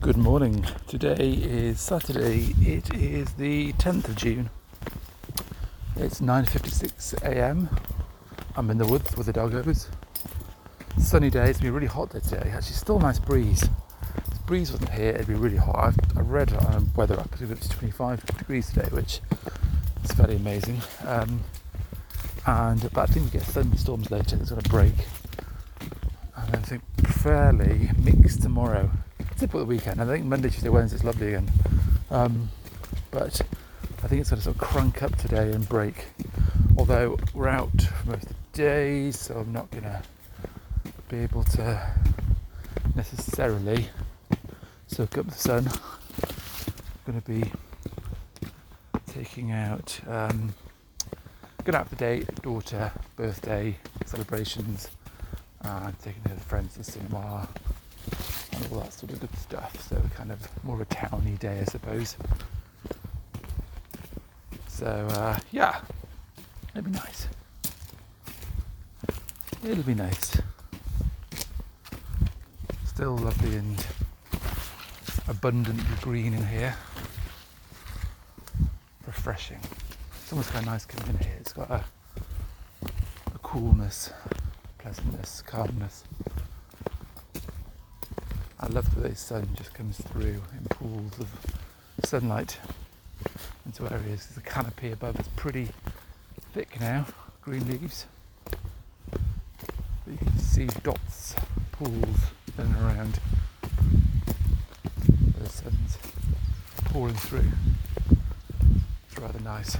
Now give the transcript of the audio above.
Good morning. Today is Saturday. It is the 10th of June. It's 9:56 a.m. I'm in the woods with the doggos. Sunny day. It's been really hot today. Actually, still a nice breeze. If the breeze wasn't here, it'd be really hot. I've, I read on weather I believe it's 25 degrees today, which is fairly amazing. Um, and but I think we get thunderstorms later. It's going to break. And I think fairly mixed tomorrow typical weekend. I think Monday, Tuesday, Wednesday is lovely again. Um, but I think it's going to sort of crank up today and break. Although we're out for most of the day, so I'm not going to be able to necessarily soak up the sun. I'm going to be taking out, um, going out for the day, daughter, birthday celebrations, and taking her friends to the cinema all that sort of good stuff. So kind of more of a towny day, I suppose. So uh, yeah, it'll be nice. It'll be nice. Still lovely and abundantly green in here. Refreshing. It's almost kind of nice coming in here. It's got a, a coolness, pleasantness, calmness. I love the way the sun just comes through in pools of sunlight into areas. A canopy above, it's pretty thick now, green leaves. But you can see dots, pools in and around the sun's pouring through. It's rather nice.